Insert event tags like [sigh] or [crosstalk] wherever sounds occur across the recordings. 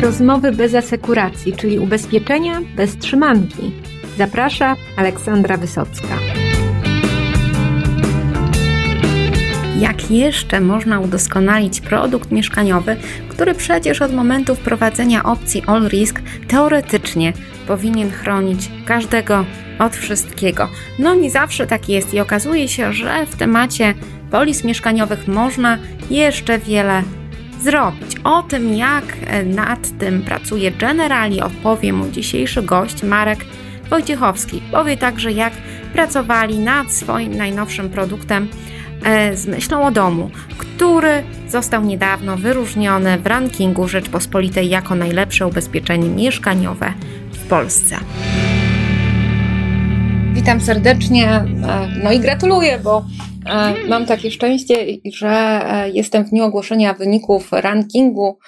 rozmowy bez asekuracji, czyli ubezpieczenia bez trzymanki. Zaprasza Aleksandra Wysocka. Jak jeszcze można udoskonalić produkt mieszkaniowy, który przecież od momentu wprowadzenia opcji All Risk teoretycznie powinien chronić każdego od wszystkiego? No nie zawsze tak jest i okazuje się, że w temacie polis mieszkaniowych można jeszcze wiele zrobić. O tym, jak nad tym pracuje Generali, opowie mu dzisiejszy gość Marek Wojciechowski. Powie także, jak pracowali nad swoim najnowszym produktem E, z myślą o domu, który został niedawno wyróżniony w rankingu Rzeczpospolitej jako najlepsze ubezpieczenie mieszkaniowe w Polsce. Witam serdecznie, e, no i gratuluję, bo e, mam takie szczęście, że jestem w dniu ogłoszenia wyników rankingu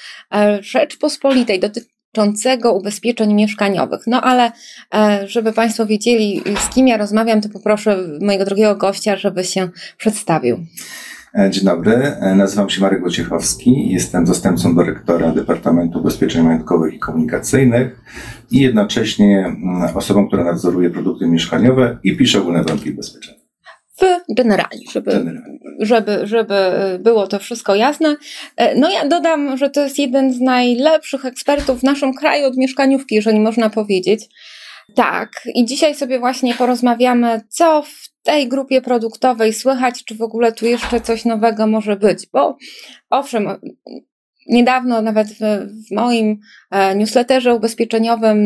Rzeczpospolitej dotyczącego ubezpieczeń mieszkaniowych. No ale e, żeby Państwo wiedzieli, z kim ja rozmawiam, to poproszę mojego drugiego gościa, żeby się przedstawił. E, dzień dobry, e, nazywam się Marek Wojciechowski, jestem zastępcą dyrektora Departamentu Ubezpieczeń Majątkowych i Komunikacyjnych i jednocześnie mm, osobą, która nadzoruje produkty mieszkaniowe i pisze ogólne warunki ubezpieczenia w generali, żeby, żeby, żeby było to wszystko jasne. E, no ja dodam, że to jest jeden z najlepszych ekspertów w naszym kraju od mieszkaniówki, jeżeli można powiedzieć. Tak, i dzisiaj sobie właśnie porozmawiamy, co w tej grupie produktowej słychać, czy w ogóle tu jeszcze coś nowego może być, bo owszem, niedawno nawet w, w moim e, newsletterze ubezpieczeniowym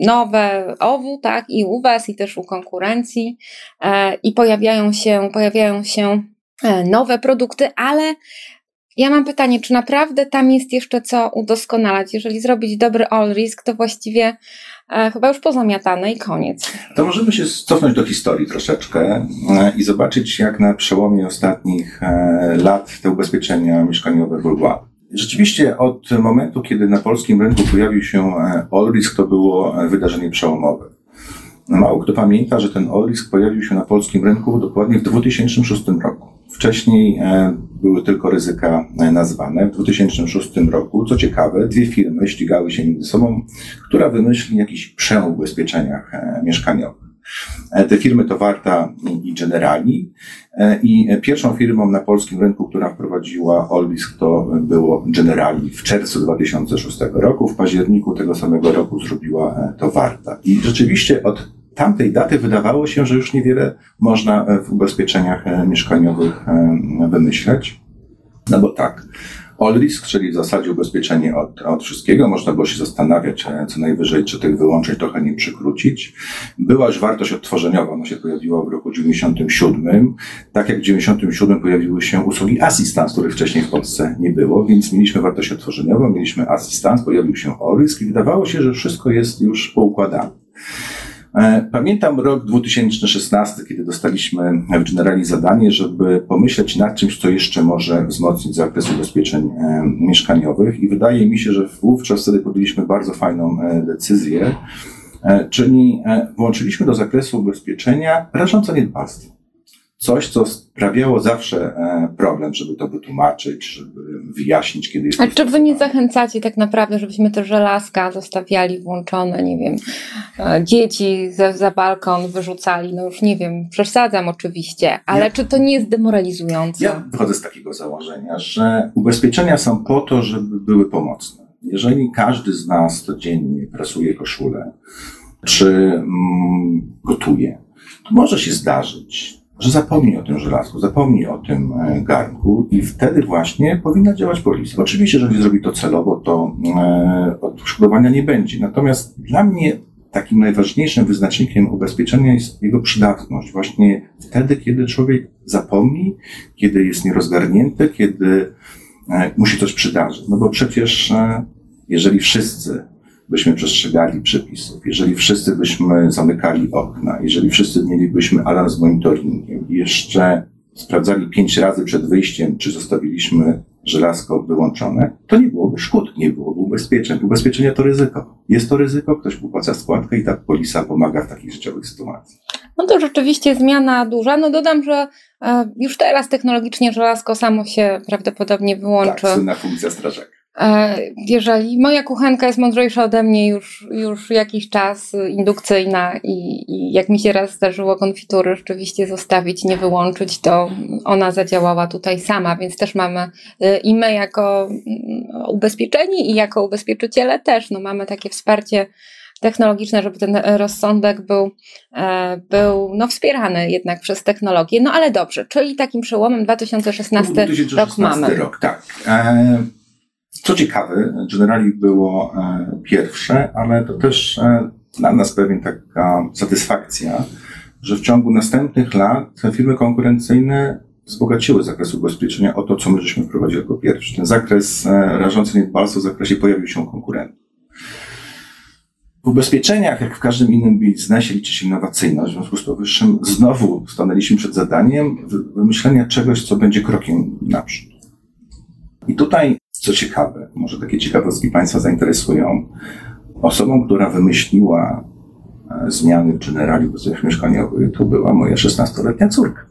nowe owu, tak, i u Was, i też u konkurencji, e, i pojawiają się, pojawiają się e, nowe produkty, ale ja mam pytanie, czy naprawdę tam jest jeszcze co udoskonalać? Jeżeli zrobić dobry all risk, to właściwie e, chyba już pozamiatane i koniec. To możemy się cofnąć do historii troszeczkę i zobaczyć, jak na przełomie ostatnich lat te ubezpieczenia mieszkaniowe ewoluowały. Rzeczywiście od momentu, kiedy na polskim rynku pojawił się e, Olrisk, to było e, wydarzenie przełomowe. Mało kto pamięta, że ten Olrisk pojawił się na polskim rynku dokładnie w 2006 roku. Wcześniej e, były tylko ryzyka nazwane. W 2006 roku, co ciekawe, dwie firmy ścigały się między sobą, która wymyśli jakiś przełom w ubezpieczeniach mieszkaniowych. E, te firmy to Warta i Generali. E, I pierwszą firmą na polskim rynku, która wprowadziła Olbisk, to było Generali w czerwcu 2006 roku. W październiku tego samego roku zrobiła e, to Warta. I rzeczywiście od tamtej daty wydawało się, że już niewiele można w ubezpieczeniach mieszkaniowych wymyśleć. No bo tak, All risk, czyli w zasadzie ubezpieczenie od, od wszystkiego. Można było się zastanawiać e, co najwyżej, czy tych wyłączeń trochę nie przykrócić. Była już wartość odtworzeniowa, ona się pojawiła w roku 97. Tak jak w 97 pojawiły się usługi assistance, których wcześniej w Polsce nie było, więc mieliśmy wartość odtworzeniową, mieliśmy assistance, pojawił się all risk i wydawało się, że wszystko jest już poukładane. E, pamiętam rok 2016, kiedy dostaliśmy w Generali zadanie, żeby pomyśleć nad czymś, co jeszcze może wzmocnić zakres ubezpieczeń e, mieszkaniowych. I wydaje mi się, że wówczas wtedy podjęliśmy bardzo fajną e, decyzję, czyli włączyliśmy do zakresu ubezpieczenia rażące niedbalstwo coś, co sprawiało zawsze e, problem, żeby to wytłumaczyć, żeby wyjaśnić, kiedy jest. A czy wy nie zachęcacie tak naprawdę, żebyśmy te żelazka zostawiali włączone, nie wiem, e, dzieci za, za balkon wyrzucali, no już nie wiem, przesadzam oczywiście, ale ja, czy to nie jest demoralizujące? Ja wychodzę z takiego założenia, że ubezpieczenia są po to, żeby były pomocne. Jeżeli każdy z nas codziennie pracuje koszulę, czy mm, gotuje, to może się zdarzyć, że zapomni o tym żelazku, zapomni o tym e, garnku i wtedy właśnie powinna działać policja. Oczywiście, jeżeli zrobi to celowo, to e, odszkodowania nie będzie. Natomiast dla mnie takim najważniejszym wyznacznikiem ubezpieczenia jest jego przydatność. Właśnie wtedy, kiedy człowiek zapomni, kiedy jest nierozgarnięty, kiedy e, musi coś przydarzyć. No bo przecież jeżeli wszyscy byśmy przestrzegali przepisów, jeżeli wszyscy byśmy zamykali okna, jeżeli wszyscy mielibyśmy alarm z monitoringiem i jeszcze sprawdzali pięć razy przed wyjściem, czy zostawiliśmy żelazko wyłączone, to nie byłoby szkód, nie byłoby ubezpieczeń. Ubezpieczenie to ryzyko. Jest to ryzyko, ktoś upłaca składkę i ta polisa pomaga w takich życiowych sytuacjach. No to rzeczywiście zmiana duża. No dodam, że e, już teraz technologicznie żelazko samo się prawdopodobnie wyłączy. Tak, słynna funkcja strażaka. E, jeżeli moja kuchenka jest mądrzejsza ode mnie już, już jakiś czas, indukcyjna i, i jak mi się raz zdarzyło konfitury rzeczywiście zostawić, nie wyłączyć, to ona zadziałała tutaj sama, więc też mamy e, i my jako mm, ubezpieczeni i jako ubezpieczyciele też, no mamy takie wsparcie technologiczne, żeby ten rozsądek był, e, był no, wspierany jednak przez technologię. No ale dobrze, czyli takim przełomem 2016, 2016 rok mamy. rok, tak. Co ciekawe, Generali było e, pierwsze, ale to też e, dla nas pewien taka satysfakcja, że w ciągu następnych lat firmy konkurencyjne wzbogaciły zakres ubezpieczenia o to, co my żeśmy wprowadzili jako pierwszy. Ten zakres e, rażący niedbalstwo w zakresie pojawił się konkurentów. W ubezpieczeniach, jak w każdym innym biznesie, liczy się innowacyjność. W związku z powyższym znowu stanęliśmy przed zadaniem wymyślenia czegoś, co będzie krokiem naprzód. I tutaj co ciekawe, może takie ciekawostki Państwa zainteresują. Osobą, która wymyśliła e, zmiany w generali ubezpieczeń mieszkaniowych, to była moja 16-letnia córka.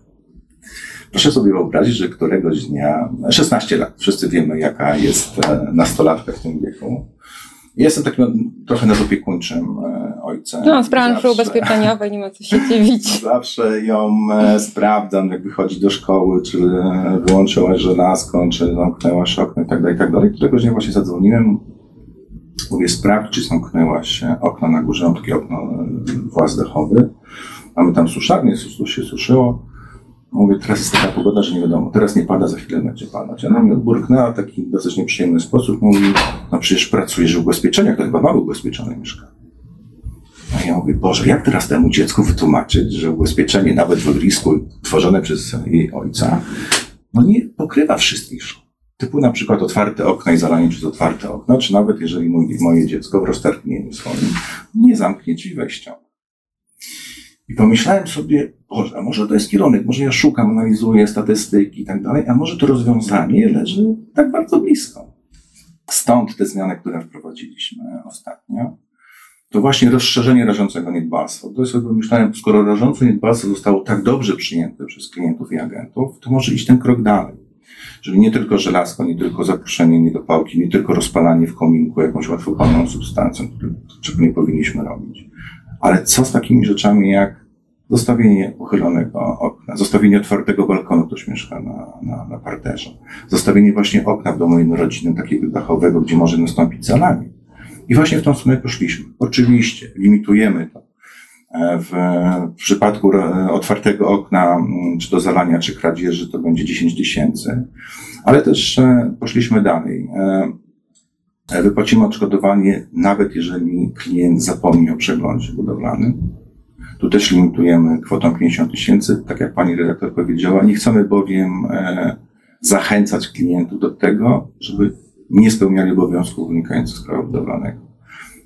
Proszę sobie wyobrazić, że któregoś dnia, 16 lat, wszyscy wiemy, jaka jest e, nastolatka w tym wieku, Jestem takim trochę nadopiekuńczym e, ojcem. No, z branży ubezpieczeniowej nie ma co się dziwić. [laughs] Zawsze ją e, sprawdzam, jak wychodzi do szkoły, czy wyłączyłaś żelazką, czy zamknęłaś okno i tak dalej, i tak dalej. Któregoś dnia właśnie zadzwoniłem, mówię, sprawdź, czy zamknęłaś okno na górze, mam takie okno e, właz dechowy. Mamy tam suszarnię, się suszyło. Mówię, teraz jest taka pogoda, że nie wiadomo, teraz nie pada, za chwilę będzie padać. Ona mi odburknęła w taki dosyć nieprzyjemny sposób. Mówi, no przecież pracujesz w ubezpieczeniach, to chyba mamy ubezpieczone mieszkanie. A ja mówię, Boże, jak teraz temu dziecku wytłumaczyć, że ubezpieczenie nawet w ognisku tworzone przez jej ojca, no nie pokrywa wszystkich szkód. Typu na przykład otwarte okna i zalanie przez otwarte okno, czy nawet jeżeli mój, moje dziecko w roztargnieniu swoim nie zamknie drzwi wejścia. I pomyślałem sobie, Boże, a może to jest kierunek, może ja szukam, analizuję statystyki i tak dalej, a może to rozwiązanie leży tak bardzo blisko. Stąd te zmiany, które wprowadziliśmy ostatnio, to właśnie rozszerzenie rażącego niedbalstwa. To sobie pomyślałem, skoro rażące niedbalstwo zostało tak dobrze przyjęte przez klientów i agentów, to może iść ten krok dalej. Czyli nie tylko żelazko, nie tylko zapuszczenie niedopałki, nie tylko rozpalanie w kominku jakąś łatwopalną substancją, czego nie powinniśmy robić ale co z takimi rzeczami jak zostawienie uchylonego okna, zostawienie otwartego balkonu, ktoś mieszka na, na, na parterze, zostawienie właśnie okna w domu jednorodzinnym, takiego dachowego, gdzie może nastąpić zalanie. I właśnie w tą stronę poszliśmy. Oczywiście limitujemy to. E, w, przypadku e, otwartego okna, mm, czy do zalania, czy kradzieży, to będzie 10 tysięcy, ale też e, poszliśmy dalej. Wypłacimy odszkodowanie, nawet jeżeli klient zapomni o przeglądzie budowlanym. Tu też limitujemy kwotą 50 tysięcy, tak jak pani redaktor powiedziała. Nie chcemy bowiem e, zachęcać klientów do tego, żeby nie spełniali obowiązków wynikających z prawa budowlanego.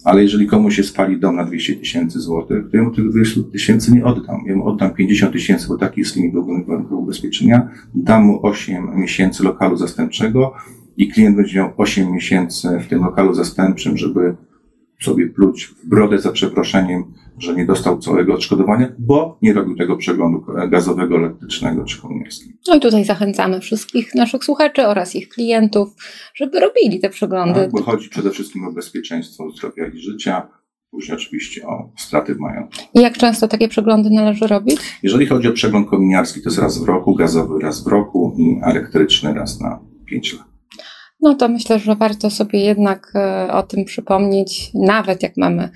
Ale jeżeli komuś się spali dom na 200 tysięcy złotych, to ja mu tych 200 tysięcy nie oddam. Ja mu oddam 50 tysięcy, bo taki jest limit ogólnych warunków ubezpieczenia. Dam mu 8 miesięcy lokalu zastępczego i klient będzie miał 8 miesięcy w tym lokalu zastępczym, żeby sobie pluć w brodę za przeproszeniem, że nie dostał całego odszkodowania, bo nie robił tego przeglądu gazowego, elektrycznego czy komunistycznego. No i tutaj zachęcamy wszystkich naszych słuchaczy oraz ich klientów, żeby robili te przeglądy. Tak, bo chodzi przede wszystkim o bezpieczeństwo zdrowia i życia, później oczywiście o straty w majątku. I jak często takie przeglądy należy robić? Jeżeli chodzi o przegląd kominiarski, to jest raz w roku, gazowy raz w roku i elektryczny raz na 5 lat. No to myślę, że warto sobie jednak e, o tym przypomnieć, nawet jak mamy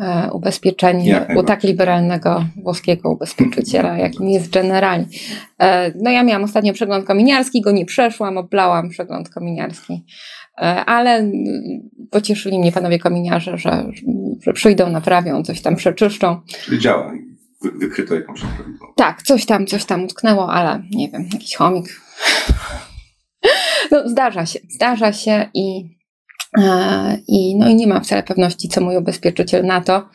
e, ubezpieczenie u tak liberalnego włoskiego ubezpieczyciela, jakim jest Generali. E, no ja miałam ostatnio przegląd kominiarski, go nie przeszłam, oblałam przegląd kominiarski, ale pocieszyli mnie panowie kominiarze, że, że przyjdą, naprawią, coś tam przeczyszczą. Czyli działa, wykryto jakąś Tak, coś tam, coś tam utknęło, ale nie wiem, jakiś chomik no, zdarza się, zdarza się i, e, i, no, i nie mam wcale pewności, co mój ubezpieczyciel na to,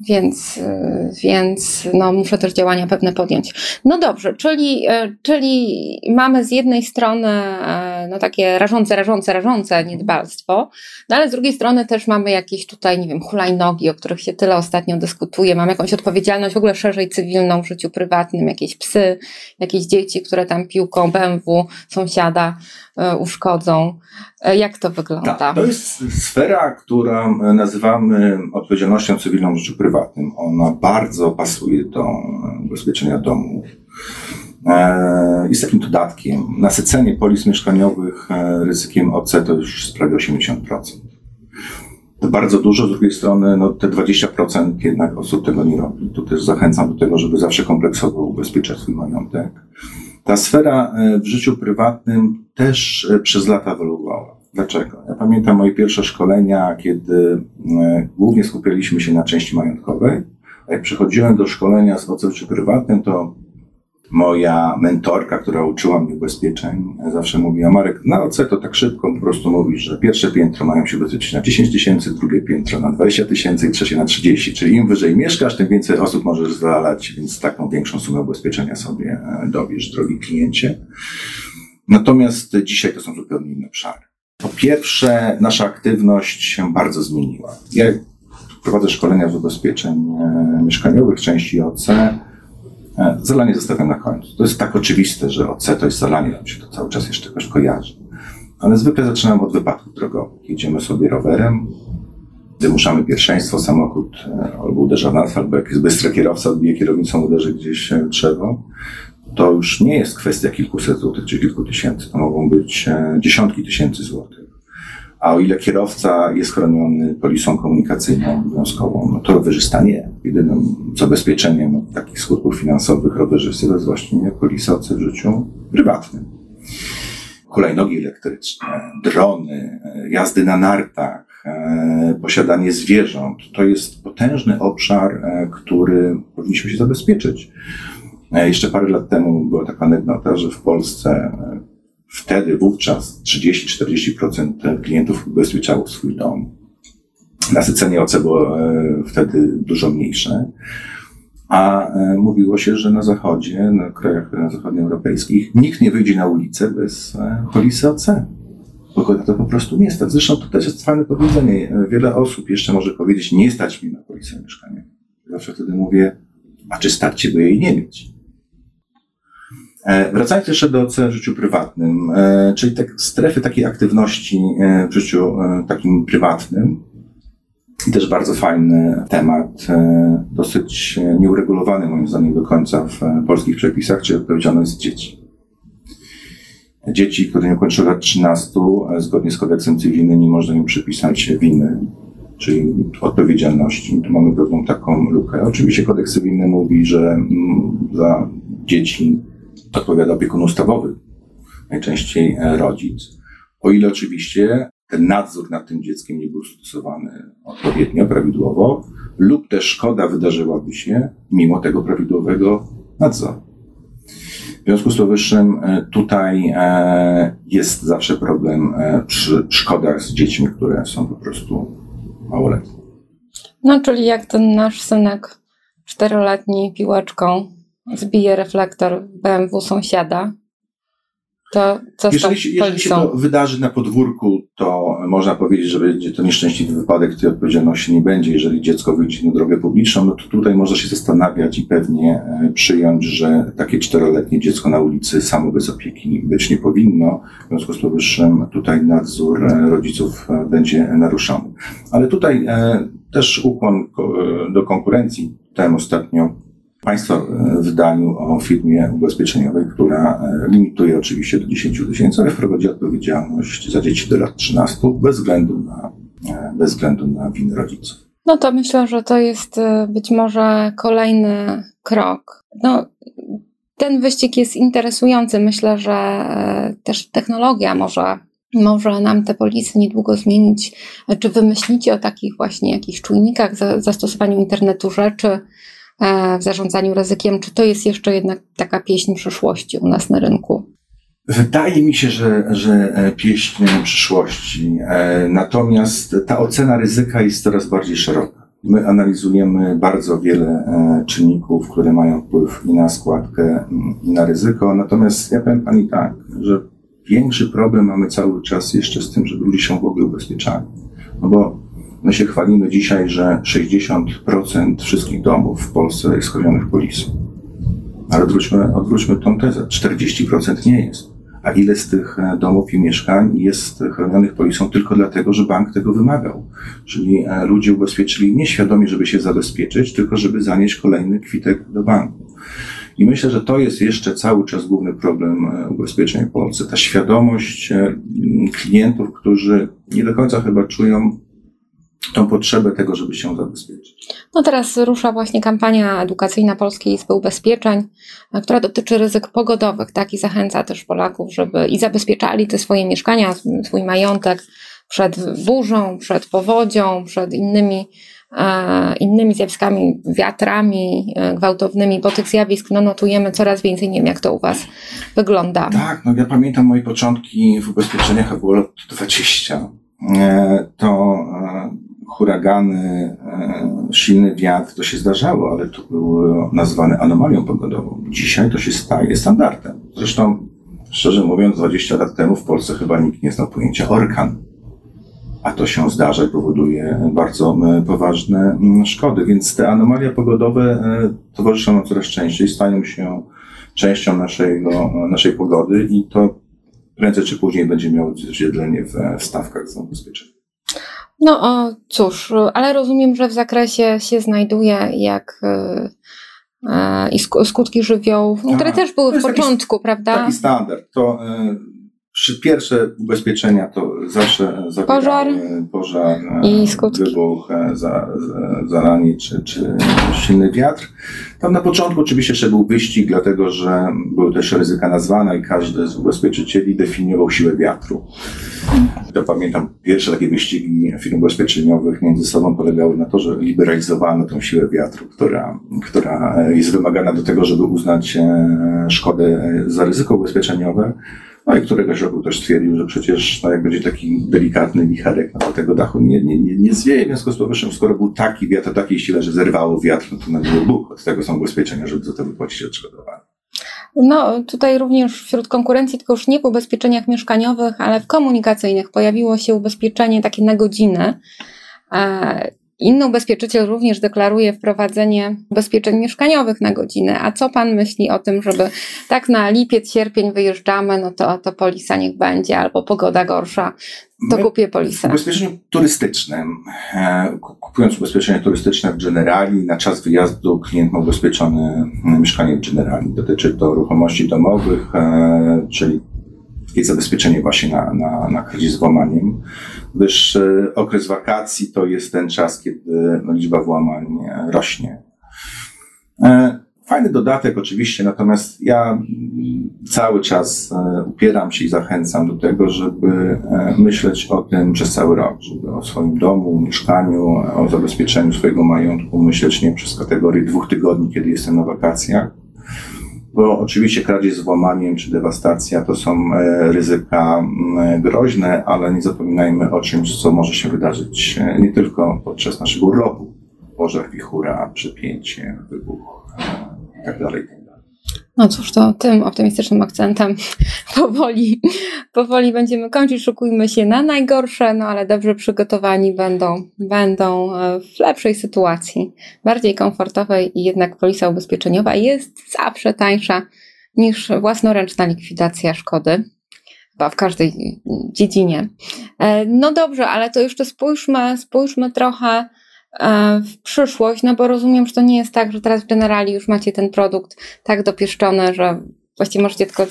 więc, e, więc no, muszę też działania pewne podjąć. No dobrze, czyli, e, czyli mamy z jednej strony no takie rażące, rażące, rażące niedbalstwo, no ale z drugiej strony też mamy jakieś tutaj, nie wiem, hulajnogi, o których się tyle ostatnio dyskutuje, mamy jakąś odpowiedzialność w ogóle szerzej cywilną w życiu prywatnym, jakieś psy, jakieś dzieci, które tam piłką BMW sąsiada e, uszkodzą. E, jak to wygląda? Tak, to jest sfera, którą nazywamy odpowiedzialnością cywilną w życiu prywatnym. Ona bardzo pasuje do ubezpieczenia domu. E, jest takim dodatkiem. Nasycenie polis mieszkaniowych e, ryzykiem OC to już prawie 80%. To bardzo dużo, z drugiej strony no, te 20% jednak osób tego nie robi. Tu też zachęcam do tego, żeby zawsze kompleksowo ubezpieczać swój majątek. Ta sfera w życiu prywatnym też przez lata ewoluowała. Dlaczego? Ja pamiętam moje pierwsze szkolenia, kiedy e, głównie skupialiśmy się na części majątkowej. A jak przychodziłem do szkolenia z OC czy prywatnym, to moja mentorka, która uczyła mnie ubezpieczeń, zawsze mówiła, Marek, na OC to tak szybko po prostu mówisz, że pierwsze piętro mają się ubezpieczyć na 10 tysięcy, drugie piętro na 20 tysięcy i trzecie na 30. Czyli im wyżej mieszkasz, tym więcej osób możesz zalać, więc taką większą sumę ubezpieczenia sobie e, dowiesz, drogi kliencie. Natomiast dzisiaj to są zupełnie inne obszary. Po pierwsze, nasza aktywność się bardzo zmieniła. Ja prowadzę szkolenia z ubezpieczeń e, mieszkaniowych, części OC. E, zalanie zostawiam na końcu. To jest tak oczywiste, że OC to jest zalanie, nam się to cały czas jeszcze jakoś kojarzy. Ale zwykle zaczynam od wypadków drogowych. Jedziemy sobie rowerem, wymuszamy pierwszeństwo, samochód e, albo uderza w nas, albo jak jest bystry kierowca, odbije kierownicą, uderzy gdzieś drzewo to już nie jest kwestia kilkuset złotych czy kilku tysięcy, to mogą być e, dziesiątki tysięcy złotych. A o ile kierowca jest chroniony polisą komunikacyjną obowiązkową, no to rowerzysta nie. Jedynym zabezpieczeniem takich skutków finansowych rowerzysty to jest właśnie polisa w życiu prywatnym. Hulajnogi elektryczne, drony, e, jazdy na nartach, e, posiadanie zwierząt, to jest potężny obszar, który powinniśmy się zabezpieczyć. E, jeszcze parę lat temu była taka anegdota, że w Polsce e, wtedy, wówczas 30-40% klientów ubezpieczało swój dom. Nasycenie OC było e, wtedy dużo mniejsze. A mówiło się, że na zachodzie, na krajach zachodnioeuropejskich, nikt nie wyjdzie na ulicę bez polisy OC. Bo to po prostu nie stać. Zresztą to też jest fajne powiedzenie. Wiele osób jeszcze może powiedzieć, nie stać mi na polisę mieszkania. Zawsze wtedy mówię, a czy stać ci, by jej nie mieć? E, wracając jeszcze do cen w życiu prywatnym, e, czyli tak strefy takiej aktywności e, w życiu takim prywatnym. I też bardzo fajny temat, dosyć nieuregulowany moim zdaniem do końca w polskich przepisach, czyli odpowiedzialność dzieci. Dzieci, które nie ukończyły lat 13, zgodnie z kodeksem cywilnym nie można im przypisać winy, czyli odpowiedzialności. Tu mamy pewną taką lukę. Oczywiście kodeks cywilny mówi, że mm, za dzieci odpowiada opiekun ustawowy, najczęściej e, rodzic. O ile oczywiście ten nadzór nad tym dzieckiem nie był stosowany odpowiednio, prawidłowo, lub też szkoda wydarzyłaby się mimo tego prawidłowego nadzoru. W związku z powyższym e, tutaj e, jest zawsze problem przy szkodach z dziećmi, które są po prostu małoletnie. No, czyli jak ten nasz synek czteroletni piłeczką zbije reflektor BMW sąsiada, to co jeżeli, się, jeżeli się to wydarzy na podwórku, to można powiedzieć, że będzie to nieszczęśliwy wypadek, tej odpowiedzialności nie będzie. Jeżeli dziecko wyjdzie na drogę publiczną, no to tutaj można się zastanawiać i pewnie e, przyjąć, że takie czteroletnie dziecko na ulicy samo bez opieki być nie powinno. W związku z powyższym tutaj nadzór e, rodziców e, będzie naruszony. Ale tutaj też ukłon do konkurencji. Ten ostatnio państwa e, w wydaniu o firmie ubezpieczeniowej, która e, limituje oczywiście do 10 tysięcy, ale wprowadzi odpowiedzialność za dzieci do lat 13 bez względu na, e, bez względu na winy rodziców. No to myślę, że to jest być może kolejny krok. No, ten wyścig jest interesujący. Myślę, że też technologia może, może nam te polisy niedługo zmienić. Czy wymyślicie o takich właśnie jakichś czujnikach, zastosowaniu internetu rzeczy, w zarządzaniu ryzykiem? Czy to jest jeszcze jednak taka pieśń przyszłości u nas na rynku? Wydaje mi się, że, że e, pieśń przyszłości. E, natomiast ta ocena ryzyka jest coraz bardziej szeroka. My analizujemy bardzo wiele czynników, które mają wpływ i na składkę, i na ryzyko. Natomiast ja powiem Pani tak, że większy problem mamy cały czas jeszcze z tym, żeby ludzie się w ogóle ubezpieczali. No bo my się chwalimy dzisiaj, że 60% wszystkich domów w Polsce jest chronionych polisą. Ale odwróćmy, odwróćmy tą tezę. 40% nie jest. A ile z tych e, domów i mieszkań jest chronionych polisą tylko dlatego, że bank tego wymagał? Czyli e, ludzie ubezpieczyli nieświadomie, żeby się zabezpieczyć, tylko żeby zanieść kolejny kwitek do banku. I myślę, że to jest jeszcze cały czas główny problem e, ubezpieczeń w Polsce. Ta świadomość klientów, którzy nie do końca chyba czują tą potrzebę tego, żeby się zabezpieczyć. No teraz rusza właśnie kampania edukacyjna Polskiej Izby Ubezpieczeń, e, która dotyczy ryzyk pogodowych, tak, i zachęca też Polaków, żeby i zabezpieczali te swoje mieszkania, swój majątek przed burzą, przed powodzią, przed innymi, e, innymi zjawiskami, wiatrami e, gwałtownymi, bo tych zjawisk no, notujemy coraz więcej. Nie wiem, jak to u Was wygląda. Tak, no ja pamiętam moje początki w ubezpieczeniach, a było lat 20. E, to huragany, e, silny wiatr, to się zdarzało, ale to było nazwane anomalią pogodową. Dzisiaj to się staje standardem. Zresztą, szczerze mówiąc, 20 lat temu w Polsce chyba nikt nie znał pojęcia orkan. A to się zdarza i powoduje bardzo e, poważne szkody. Więc te anomalie pogodowe e, towarzyszą nam coraz częściej, stają się częścią naszego, naszej pogody i to prędzej czy później będzie miało odzwierciedlenie w stawkach zabezpieczenia. No o, cóż, ale rozumiem, że w zakresie się znajduje jak e, e, i skutki żywiołów, które też były w początku, taki, prawda? Taki standard. To e, pierwsze ubezpieczenia to zawsze pożar, pożar i skutki. wybuch, za, za, zaranie czy, czy silny wiatr. Tam na początku oczywiście jeszcze był wyścig, dlatego że były też ryzyka nazwane i każdy z ubezpieczycieli definiował siłę wiatru. To pamiętam, pierwsze takie wyścigi firm ubezpieczeniowych między sobą polegały na to, że liberalizowano tą siłę wiatru, która, która jest wymagana do tego, żeby uznać e, szkodę za ryzyko ubezpieczeniowe. No i któregoś roku też stwierdził, że przecież no jak będzie taki delikatny wicherek, no tego dachu nie, nie, nie, nie zwieje. W związku z powyższym, skoro był taki wiatr o takiej sile, że zerwało wiatr, no to na nie buch. Od tego są ubezpieczenia, żeby za to wypłacić odszkodowanie. No, tutaj również wśród konkurencji, tylko już nie w ubezpieczeniach mieszkaniowych, ale w komunikacyjnych pojawiło się ubezpieczenie takie na godzinę. Inny ubezpieczyciel również deklaruje wprowadzenie ubezpieczeń mieszkaniowych na godzinę. A co pan myśli o tym, żeby tak na lipiec, sierpień wyjeżdżamy, no to, to polisa niech będzie, albo pogoda gorsza, to kupię polisę. W ubezpieczeniu turystycznym, e, kupując ubezpieczenie turystyczne w Generali, na czas wyjazdu klient ma ubezpieczone mieszkanie w Generali. Dotyczy to ruchomości domowych, e, czyli jest zabezpieczenie właśnie na, na, na kryzys z włamaniem, gdyż e, okres wakacji to jest ten czas, kiedy no, liczba włamań rośnie. Fajny dodatek oczywiście, natomiast ja mm, cały czas e, upieram się i zachęcam do tego, żeby e, myśleć o tym przez cały rok, żeby o swoim domu, mieszkaniu, o zabezpieczeniu swojego majątku myśleć nie przez kategorię dwóch tygodni, kiedy jestem na wakacjach, bo oczywiście kradzież z włamaniem czy dewastacja to są e, ryzyka mm, groźne, ale nie zapominajmy o czymś, co może się wydarzyć nie tylko podczas naszego urlopu. Pożar, wichura, przepięcie, wybuch tak dalej. No cóż, to tym optymistycznym akcentem [laughs] powoli, powoli będziemy kończyć. Szukujmy się na najgorsze, no ale dobrze przygotowani będą, będą e, w lepszej sytuacji, bardziej komfortowej i jednak polisa ubezpieczeniowa jest zawsze tańsza niż własnoręczna likwidacja szkody. Chyba w każdej dziedzinie. E, no dobrze, ale to jeszcze spójrzmy, spójrzmy trochę w przyszłość, no bo rozumiem, że to nie jest tak, że teraz w Generali już macie ten produkt tak dopieszczony, że właściwie możecie tylko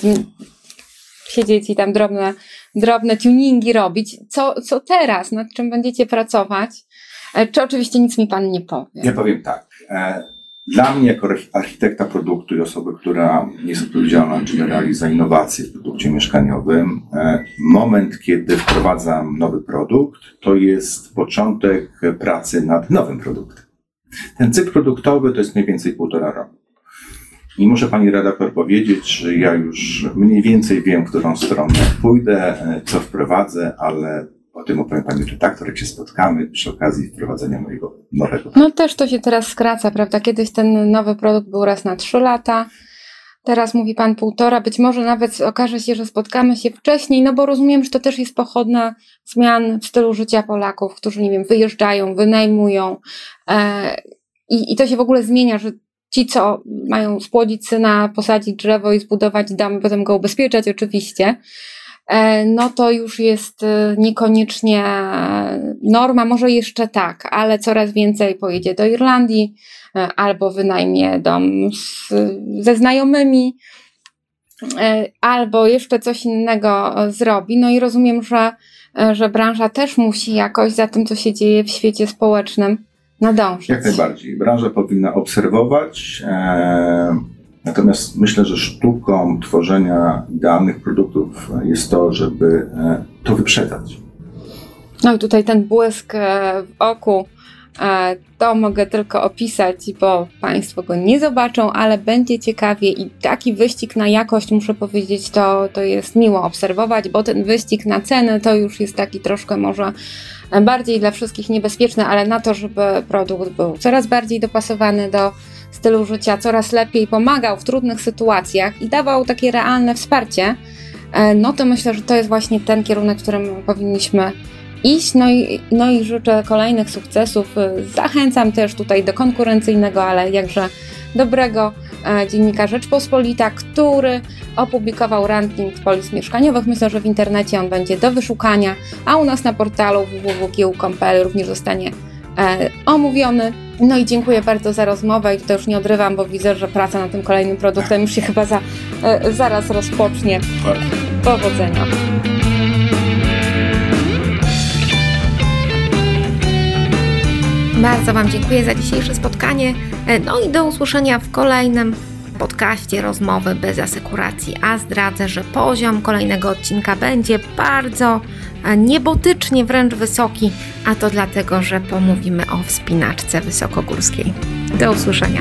siedzieć i tam drobne, drobne tuningi robić. Co, co teraz? Nad czym będziecie pracować? E, czy oczywiście nic mi Pan nie powie? Ja powiem tak. Dla mnie, jako architekta produktu i osoby, która jest odpowiedzialna generalnie za innowacje w produkcie mieszkaniowym, e, moment, kiedy wprowadzam nowy produkt, to jest początek pracy nad nowym produktem. Ten cykl produktowy to jest mniej więcej półtora roku. I muszę Pani redaktor powiedzieć, że ja już mniej więcej wiem, w którą stronę pójdę, e, co wprowadzę, ale o tym opowiem Pani redaktor, jak się spotkamy przy okazji wprowadzenia mojego nowego. No też to się teraz skraca, prawda? Kiedyś ten nowy produkt był raz na trzy lata. Teraz mówi pan półtora, być może nawet okaże się, że spotkamy się wcześniej, no bo rozumiem, że to też jest pochodna zmian w stylu życia Polaków, którzy, nie wiem, wyjeżdżają, wynajmują e, i, i to się w ogóle zmienia, że ci, co mają spłodzić syna, posadzić drzewo i zbudować dom, potem go ubezpieczać oczywiście, no to już jest e, niekoniecznie norma, może jeszcze tak, ale coraz więcej pojedzie do Irlandii e, albo wynajmie dom z, ze znajomymi, albo jeszcze coś innego zrobi. No i rozumiem, że, że branża też musi jakoś za tym, co się dzieje w świecie społecznym, nadążyć. Jak najbardziej. Branża powinna obserwować. E, natomiast myślę, że sztuką tworzenia idealnych produktów jest to, żeby e, to wyprzedzać. No i tutaj ten błysk e, w oku, e, to mogę tylko opisać, bo Państwo go nie zobaczą, ale będzie ciekawie i taki wyścig na jakość, muszę powiedzieć, to, to jest miło obserwować, bo ten wyścig na ceny to już jest taki troszkę może bardziej dla wszystkich niebezpieczny, ale na to, żeby produkt był coraz bardziej dopasowany do stylu życia, coraz lepiej pomagał w trudnych sytuacjach i dawał takie realne wsparcie, e, no to myślę, że to jest właśnie ten kierunek, w którym powinniśmy iść. No i, no i życzę kolejnych sukcesów. Zachęcam też tutaj do konkurencyjnego, ale jakże dobrego e, dziennika Rzeczpospolita, który opublikował ranking polis mieszkaniowych. Myślę, że w internecie on będzie do wyszukania, a u nas na portalu www.kieł.pl również zostanie e, omówiony. No i dziękuję bardzo za rozmowę i to już nie odrywam, bo widzę, że praca nad tym kolejnym produktem już się chyba za, e, zaraz rozpocznie. Powodzenia. Bardzo Wam dziękuję za dzisiejsze spotkanie. E, no i do usłyszenia w kolejnym podcaście rozmowy bez asekuracji. A zdradzę, że poziom kolejnego odcinka będzie bardzo e, niebotycznie wręcz wysoki, a to dlatego, że pomówimy o wspinaczce wysokogórskiej. Do usłyszenia.